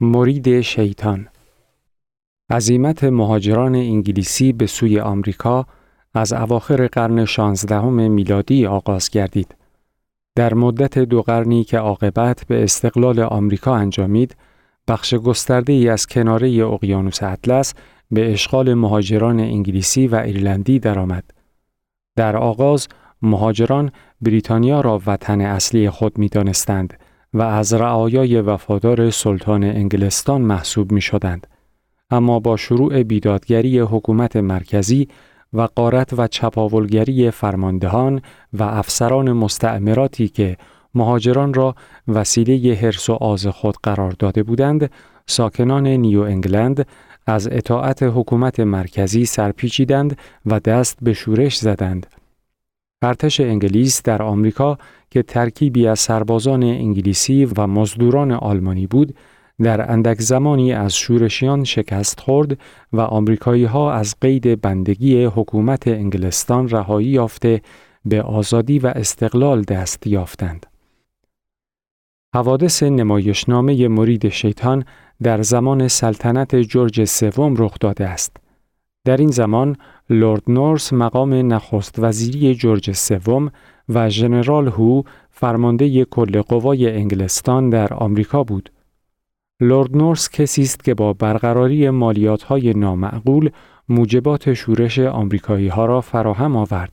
مرید شیطان عظیمت مهاجران انگلیسی به سوی آمریکا از اواخر قرن شانزدهم میلادی آغاز گردید. در مدت دو قرنی که عاقبت به استقلال آمریکا انجامید، بخش گسترده ای از کناره اقیانوس اطلس به اشغال مهاجران انگلیسی و ایرلندی درآمد. در آغاز مهاجران بریتانیا را وطن اصلی خود می دانستند و از رعایای وفادار سلطان انگلستان محسوب می شدند. اما با شروع بیدادگری حکومت مرکزی و قارت و چپاولگری فرماندهان و افسران مستعمراتی که مهاجران را وسیله حرس و آز خود قرار داده بودند، ساکنان نیو انگلند از اطاعت حکومت مرکزی سرپیچیدند و دست به شورش زدند. ارتش انگلیس در آمریکا که ترکیبی از سربازان انگلیسی و مزدوران آلمانی بود، در اندک زمانی از شورشیان شکست خورد و آمریکایی ها از قید بندگی حکومت انگلستان رهایی یافته به آزادی و استقلال دست یافتند. حوادث نمایشنامه مرید شیطان در زمان سلطنت جورج سوم رخ داده است. در این زمان لورد نورس مقام نخست وزیری جورج سوم و ژنرال هو فرمانده کل قوای انگلستان در آمریکا بود. لورد نورس کسی است که با برقراری مالیات های نامعقول موجبات شورش آمریکایی ها را فراهم آورد.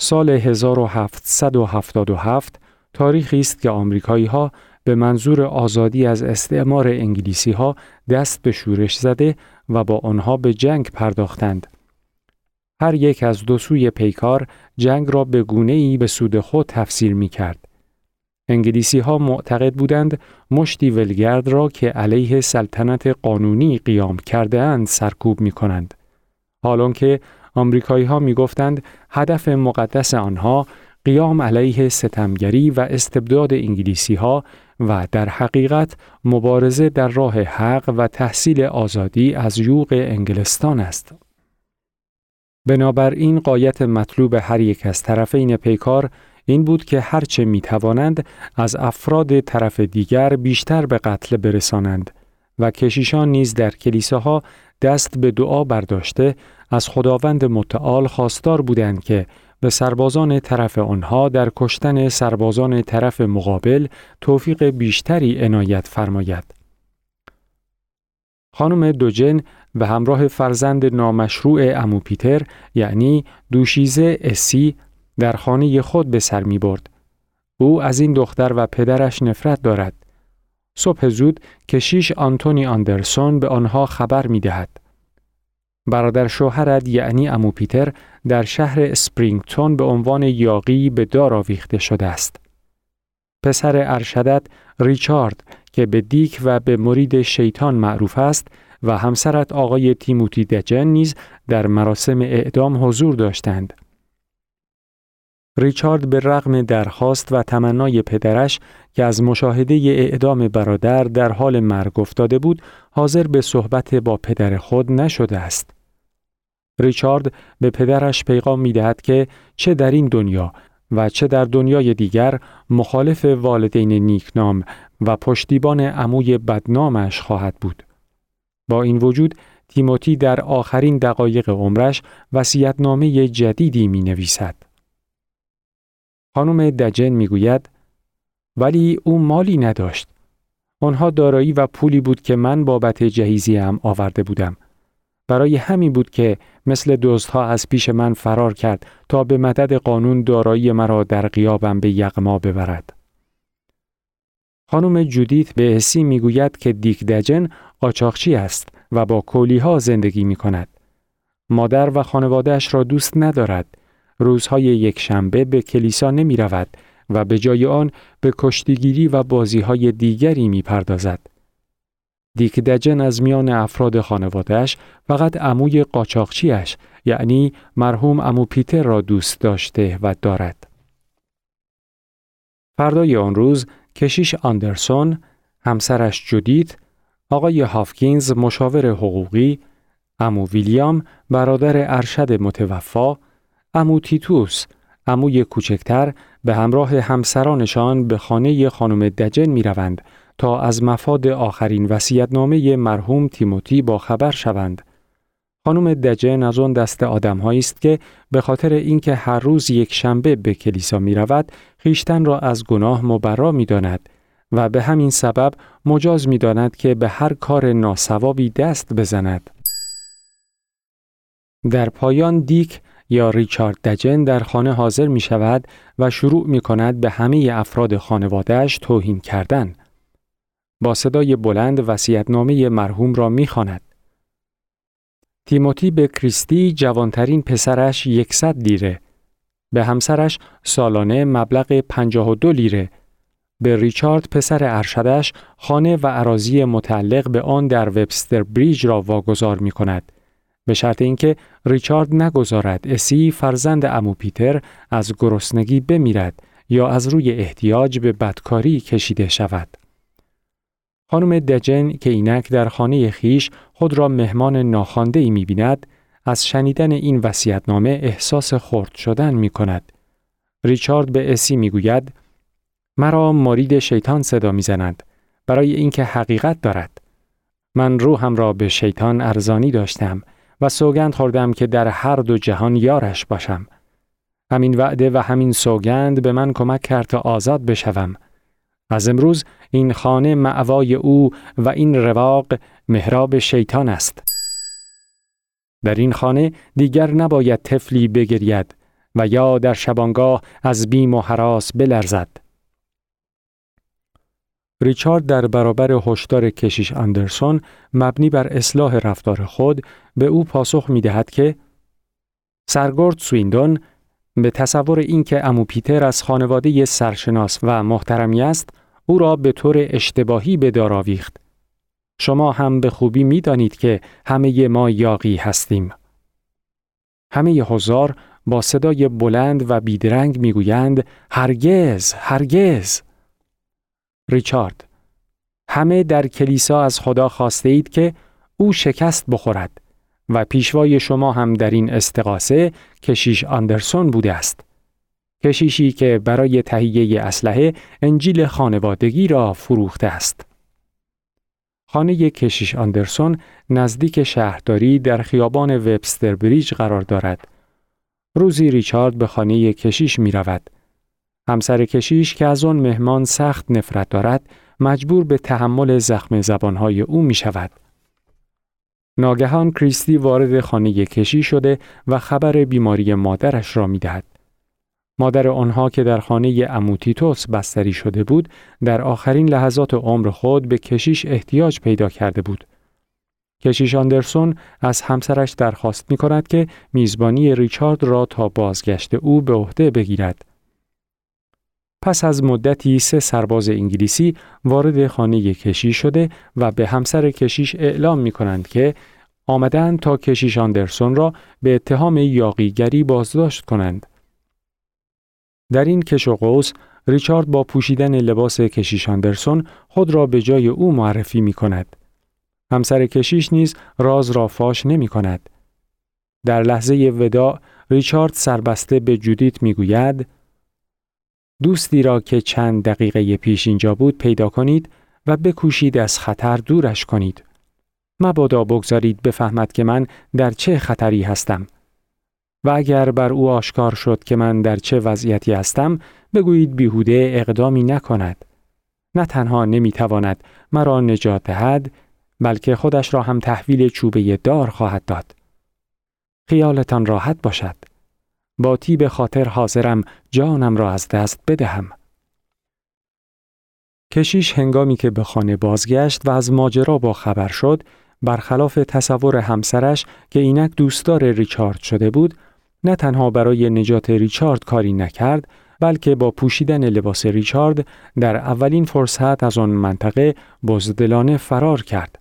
سال 1777 تاریخی است که آمریکایی ها به منظور آزادی از استعمار انگلیسی ها دست به شورش زده و با آنها به جنگ پرداختند. هر یک از دو سوی پیکار جنگ را به گونه ای به سود خود تفسیر می کرد. انگلیسی ها معتقد بودند مشتی ولگرد را که علیه سلطنت قانونی قیام کرده اند سرکوب می کنند. حالان که آمریکایی ها می گفتند هدف مقدس آنها قیام علیه ستمگری و استبداد انگلیسی ها و در حقیقت مبارزه در راه حق و تحصیل آزادی از یوغ انگلستان است. بنابراین قایت مطلوب هر یک از طرفین پیکار این بود که هرچه می توانند از افراد طرف دیگر بیشتر به قتل برسانند و کشیشان نیز در کلیساها دست به دعا برداشته از خداوند متعال خواستار بودند که به سربازان طرف آنها در کشتن سربازان طرف مقابل توفیق بیشتری عنایت فرماید. خانم دوجن به همراه فرزند نامشروع امو پیتر یعنی دوشیزه اسی در خانه خود به سر می برد. او از این دختر و پدرش نفرت دارد. صبح زود کشیش آنتونی آندرسون به آنها خبر می دهد. برادر شوهرت یعنی امو پیتر در شهر اسپرینگتون به عنوان یاقی به دار آویخته شده است. پسر ارشدت ریچارد که به دیک و به مرید شیطان معروف است و همسرت آقای تیموتی دجن نیز در مراسم اعدام حضور داشتند. ریچارد به رغم درخواست و تمنای پدرش که از مشاهده اعدام برادر در حال مرگ افتاده بود، حاضر به صحبت با پدر خود نشده است. ریچارد به پدرش پیغام می دهد که چه در این دنیا و چه در دنیای دیگر مخالف والدین نیکنام و پشتیبان عموی بدنامش خواهد بود. با این وجود تیموتی در آخرین دقایق عمرش وسیعتنامه جدیدی می نویسد. خانم دجن می گوید ولی او مالی نداشت. آنها دارایی و پولی بود که من بابت جهیزی هم آورده بودم. برای همین بود که مثل دزدها از پیش من فرار کرد تا به مدد قانون دارایی مرا در قیابم به یغما ببرد. خانم جودیت به حسی می‌گوید که دیک دجن قاچاقچی است و با کولی ها زندگی می کند. مادر و خانوادهش را دوست ندارد. روزهای یک شنبه به کلیسا نمی رود و به جای آن به کشتیگیری و بازی های دیگری می پردازد. دیک دجن از میان افراد خانوادهش فقط عموی قاچاقچیش یعنی مرحوم امو پیتر را دوست داشته و دارد. فردای آن روز کشیش آندرسون، همسرش جودیت، آقای هافکینز مشاور حقوقی، امو ویلیام برادر ارشد متوفا، امو تیتوس، اموی کوچکتر به همراه همسرانشان به خانه خانم دجن می روند تا از مفاد آخرین وصیت‌نامه مرحوم تیموتی با خبر شوند. خانم دجن از آن دست آدمهایی است که به خاطر اینکه هر روز یک شنبه به کلیسا می رود، خیشتن را از گناه مبرا می داند و به همین سبب مجاز می داند که به هر کار ناسوابی دست بزند. در پایان دیک یا ریچارد دجن در خانه حاضر می شود و شروع می کند به همه افراد خانوادهش توهین کردن. با صدای بلند وسیعتنامه مرحوم را می خاند. تیموتی به کریستی جوانترین پسرش یکصد لیره به همسرش سالانه مبلغ 52 لیره به ریچارد پسر ارشدش خانه و عراضی متعلق به آن در وبستر بریج را واگذار می کند به شرط اینکه ریچارد نگذارد اسی فرزند امو پیتر از گرسنگی بمیرد یا از روی احتیاج به بدکاری کشیده شود. خانم دجن که اینک در خانه خیش خود را مهمان ناخوانده ای می بیند، از شنیدن این وصیت‌نامه احساس خرد شدن می کند. ریچارد به اسی می گوید مرا مرید شیطان صدا می زند برای اینکه حقیقت دارد. من روحم را به شیطان ارزانی داشتم و سوگند خوردم که در هر دو جهان یارش باشم. همین وعده و همین سوگند به من کمک کرد تا آزاد بشوم. از امروز این خانه معوای او و این رواق محراب شیطان است. در این خانه دیگر نباید تفلی بگرید و یا در شبانگاه از بیم و حراس بلرزد. ریچارد در برابر هشدار کشیش اندرسون مبنی بر اصلاح رفتار خود به او پاسخ می دهد که سرگرد سویندون به تصور اینکه امو پیتر از خانواده سرشناس و محترمی است او را به طور اشتباهی به دار آویخت. شما هم به خوبی می دانید که همه ما یاقی هستیم. همه هزار با صدای بلند و بیدرنگ می‌گویند هرگز هرگز! ریچارد همه در کلیسا از خدا خواسته اید که او شکست بخورد و پیشوای شما هم در این استقاسه کشیش آندرسون بوده است. کشیشی که برای تهیه اسلحه انجیل خانوادگی را فروخته است. خانه کشیش آندرسون نزدیک شهرداری در خیابان وبستر بریج قرار دارد. روزی ریچارد به خانه کشیش می رود. همسر کشیش که از آن مهمان سخت نفرت دارد مجبور به تحمل زخم زبانهای او می شود. ناگهان کریستی وارد خانه کشی شده و خبر بیماری مادرش را می دهد. مادر آنها که در خانه اموتیتوس بستری شده بود در آخرین لحظات عمر خود به کشیش احتیاج پیدا کرده بود. کشیش آندرسون از همسرش درخواست می کند که میزبانی ریچارد را تا بازگشت او به عهده بگیرد. پس از مدتی سه سرباز انگلیسی وارد خانه کشیش شده و به همسر کشیش اعلام می کنند که آمدن تا کشیش آندرسون را به اتهام یاقیگری بازداشت کنند. در این کش و قوس ریچارد با پوشیدن لباس کشیش آندرسون خود را به جای او معرفی می کند. همسر کشیش نیز راز را فاش نمی کند. در لحظه وداع ریچارد سربسته به جودیت می گوید دوستی را که چند دقیقه پیش اینجا بود پیدا کنید و بکوشید از خطر دورش کنید. مبادا بگذارید بفهمد که من در چه خطری هستم. و اگر بر او آشکار شد که من در چه وضعیتی هستم بگویید بیهوده اقدامی نکند. نه تنها نمی‌تواند مرا نجات دهد بلکه خودش را هم تحویل چوبه دار خواهد داد. خیالتان راحت باشد. با تیب خاطر حاضرم جانم را از دست بدهم. کشیش هنگامی که به خانه بازگشت و از ماجرا با خبر شد، برخلاف تصور همسرش که اینک دوستدار ریچارد شده بود، نه تنها برای نجات ریچارد کاری نکرد، بلکه با پوشیدن لباس ریچارد در اولین فرصت از آن منطقه بزدلانه فرار کرد.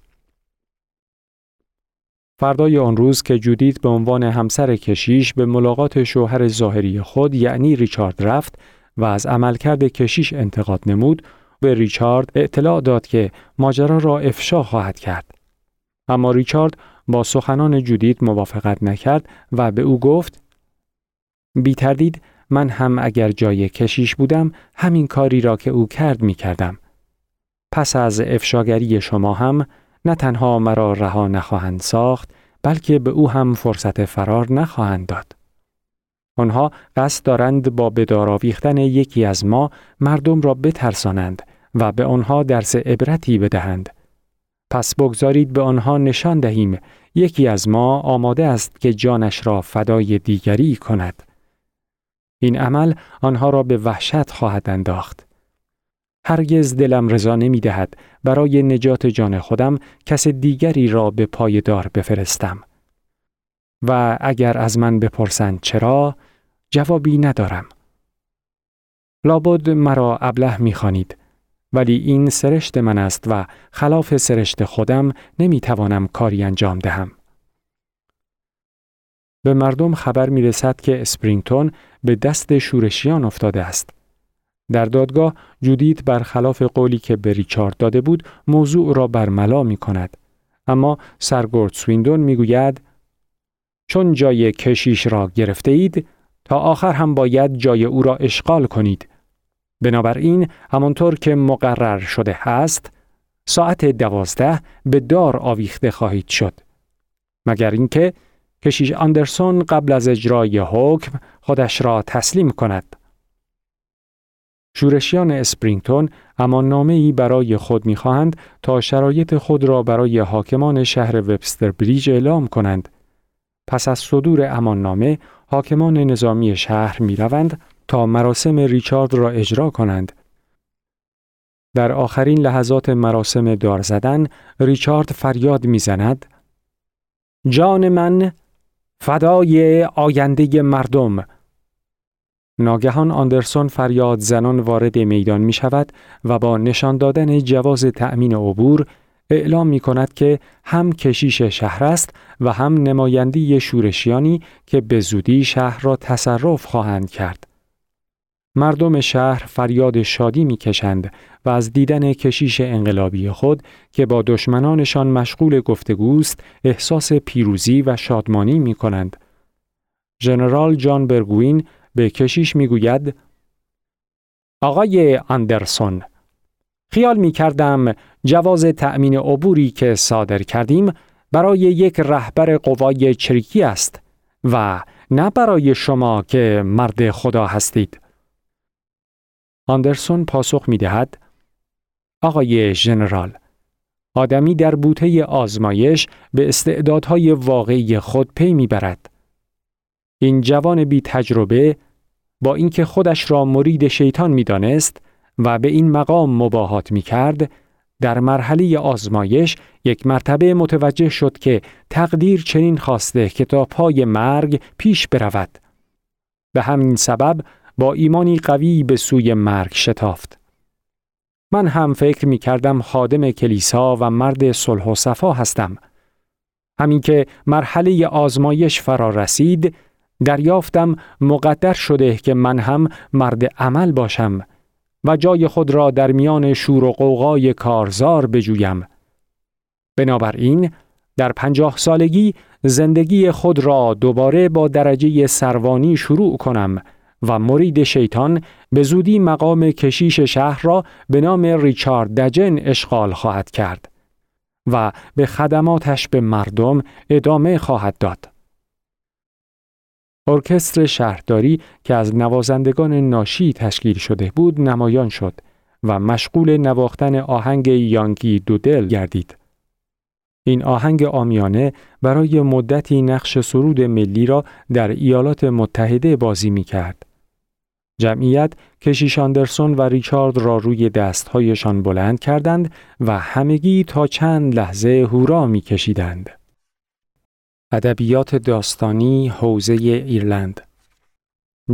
فردای آن روز که جودیت به عنوان همسر کشیش به ملاقات شوهر ظاهری خود یعنی ریچارد رفت و از عملکرد کشیش انتقاد نمود به ریچارد اطلاع داد که ماجرا را افشا خواهد کرد اما ریچارد با سخنان جودیت موافقت نکرد و به او گفت بی تردید من هم اگر جای کشیش بودم همین کاری را که او کرد می کردم. پس از افشاگری شما هم نه تنها مرا رها نخواهند ساخت بلکه به او هم فرصت فرار نخواهند داد. آنها قصد دارند با بداراویختن یکی از ما مردم را بترسانند و به آنها درس عبرتی بدهند. پس بگذارید به آنها نشان دهیم یکی از ما آماده است که جانش را فدای دیگری کند. این عمل آنها را به وحشت خواهد انداخت. هرگز دلم رضا نمی دهد برای نجات جان خودم کس دیگری را به پایدار بفرستم. و اگر از من بپرسند چرا جوابی ندارم. لابد مرا ابله می‌خوانید ولی این سرشت من است و خلاف سرشت خودم نمی‌توانم کاری انجام دهم. به مردم خبر می رسد که اسپرینگتون به دست شورشیان افتاده است. در دادگاه جودیت برخلاف قولی که به ریچارد داده بود موضوع را برملا می کند. اما سرگورد سویندون می گوید چون جای کشیش را گرفته اید تا آخر هم باید جای او را اشغال کنید. بنابراین همانطور که مقرر شده است ساعت دوازده به دار آویخته خواهید شد. مگر اینکه کشیش اندرسون قبل از اجرای حکم خودش را تسلیم کند. شورشیان اسپرینگتون اما ای برای خود می‌خواهند تا شرایط خود را برای حاکمان شهر وبستر بریج اعلام کنند. پس از صدور اماننامه حاکمان نظامی شهر می روند تا مراسم ریچارد را اجرا کنند. در آخرین لحظات مراسم دار زدن ریچارد فریاد می‌زند جان من فدای آینده مردم ناگهان آندرسون فریاد زنان وارد میدان می شود و با نشان دادن جواز تأمین عبور اعلام می کند که هم کشیش شهر است و هم نمایندی شورشیانی که به زودی شهر را تصرف خواهند کرد. مردم شهر فریاد شادی می کشند و از دیدن کشیش انقلابی خود که با دشمنانشان مشغول گفتگوست احساس پیروزی و شادمانی می کنند. ژنرال جان برگوین به کشیش می گوید آقای اندرسون خیال می کردم جواز تأمین عبوری که صادر کردیم برای یک رهبر قوای چریکی است و نه برای شما که مرد خدا هستید. آندرسون پاسخ می دهد آقای ژنرال آدمی در بوته آزمایش به استعدادهای واقعی خود پی می‌برد. این جوان بی تجربه با اینکه خودش را مرید شیطان می‌دانست و به این مقام مباهات می کرد، در مرحله آزمایش یک مرتبه متوجه شد که تقدیر چنین خواسته که تا پای مرگ پیش برود. به همین سبب با ایمانی قوی به سوی مرگ شتافت. من هم فکر می کردم خادم کلیسا و مرد صلح و صفا هستم. همین که مرحله آزمایش فرا رسید، دریافتم مقدر شده که من هم مرد عمل باشم و جای خود را در میان شور و قوقای کارزار بجویم. بنابراین در پنجاه سالگی زندگی خود را دوباره با درجه سروانی شروع کنم و مرید شیطان به زودی مقام کشیش شهر را به نام ریچارد دجن اشغال خواهد کرد و به خدماتش به مردم ادامه خواهد داد. ارکستر شهرداری که از نوازندگان ناشی تشکیل شده بود نمایان شد و مشغول نواختن آهنگ یانگی دودل گردید. این آهنگ آمیانه برای مدتی نقش سرود ملی را در ایالات متحده بازی می کرد. جمعیت کشیش اندرسون و ریچارد را روی دستهایشان بلند کردند و همگی تا چند لحظه هورا می کشیدند. ادبیات داستانی حوزه ایرلند.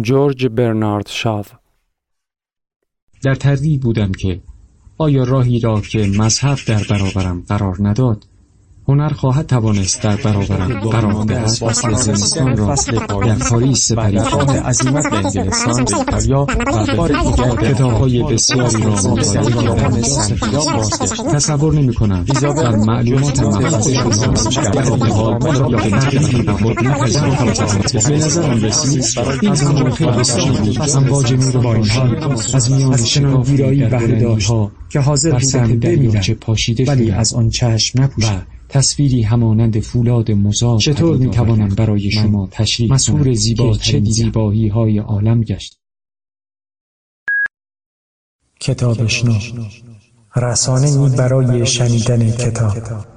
جورج برنارد شاو. در تردید بودم که آیا راهی را که مذهب در برابرم قرار نداد هنر خواهد توانست در برابر برآمده فصل زمستان را در پاریس سپری کند عظیمت به انگلستان به ایتالیا و به دیگر کتابهای بسیاری را مطالعه تصور نمی کنم در معلومات مغازه در حال یا به تغییری خود به نظرم رسید این زمان خیلی بسیاری بود. امواج نور باران از میان شنان ویرایی بهره داشت. که حاضر بودم بمیرم. ولی از آن چشم نپوشم تصویری همانند فولاد مزار چطور می توانم برای شما تشریح مسئول زیبا چه زیبایی های عالم گشت. کتابشنو رسانه برای شنیدن کتاب.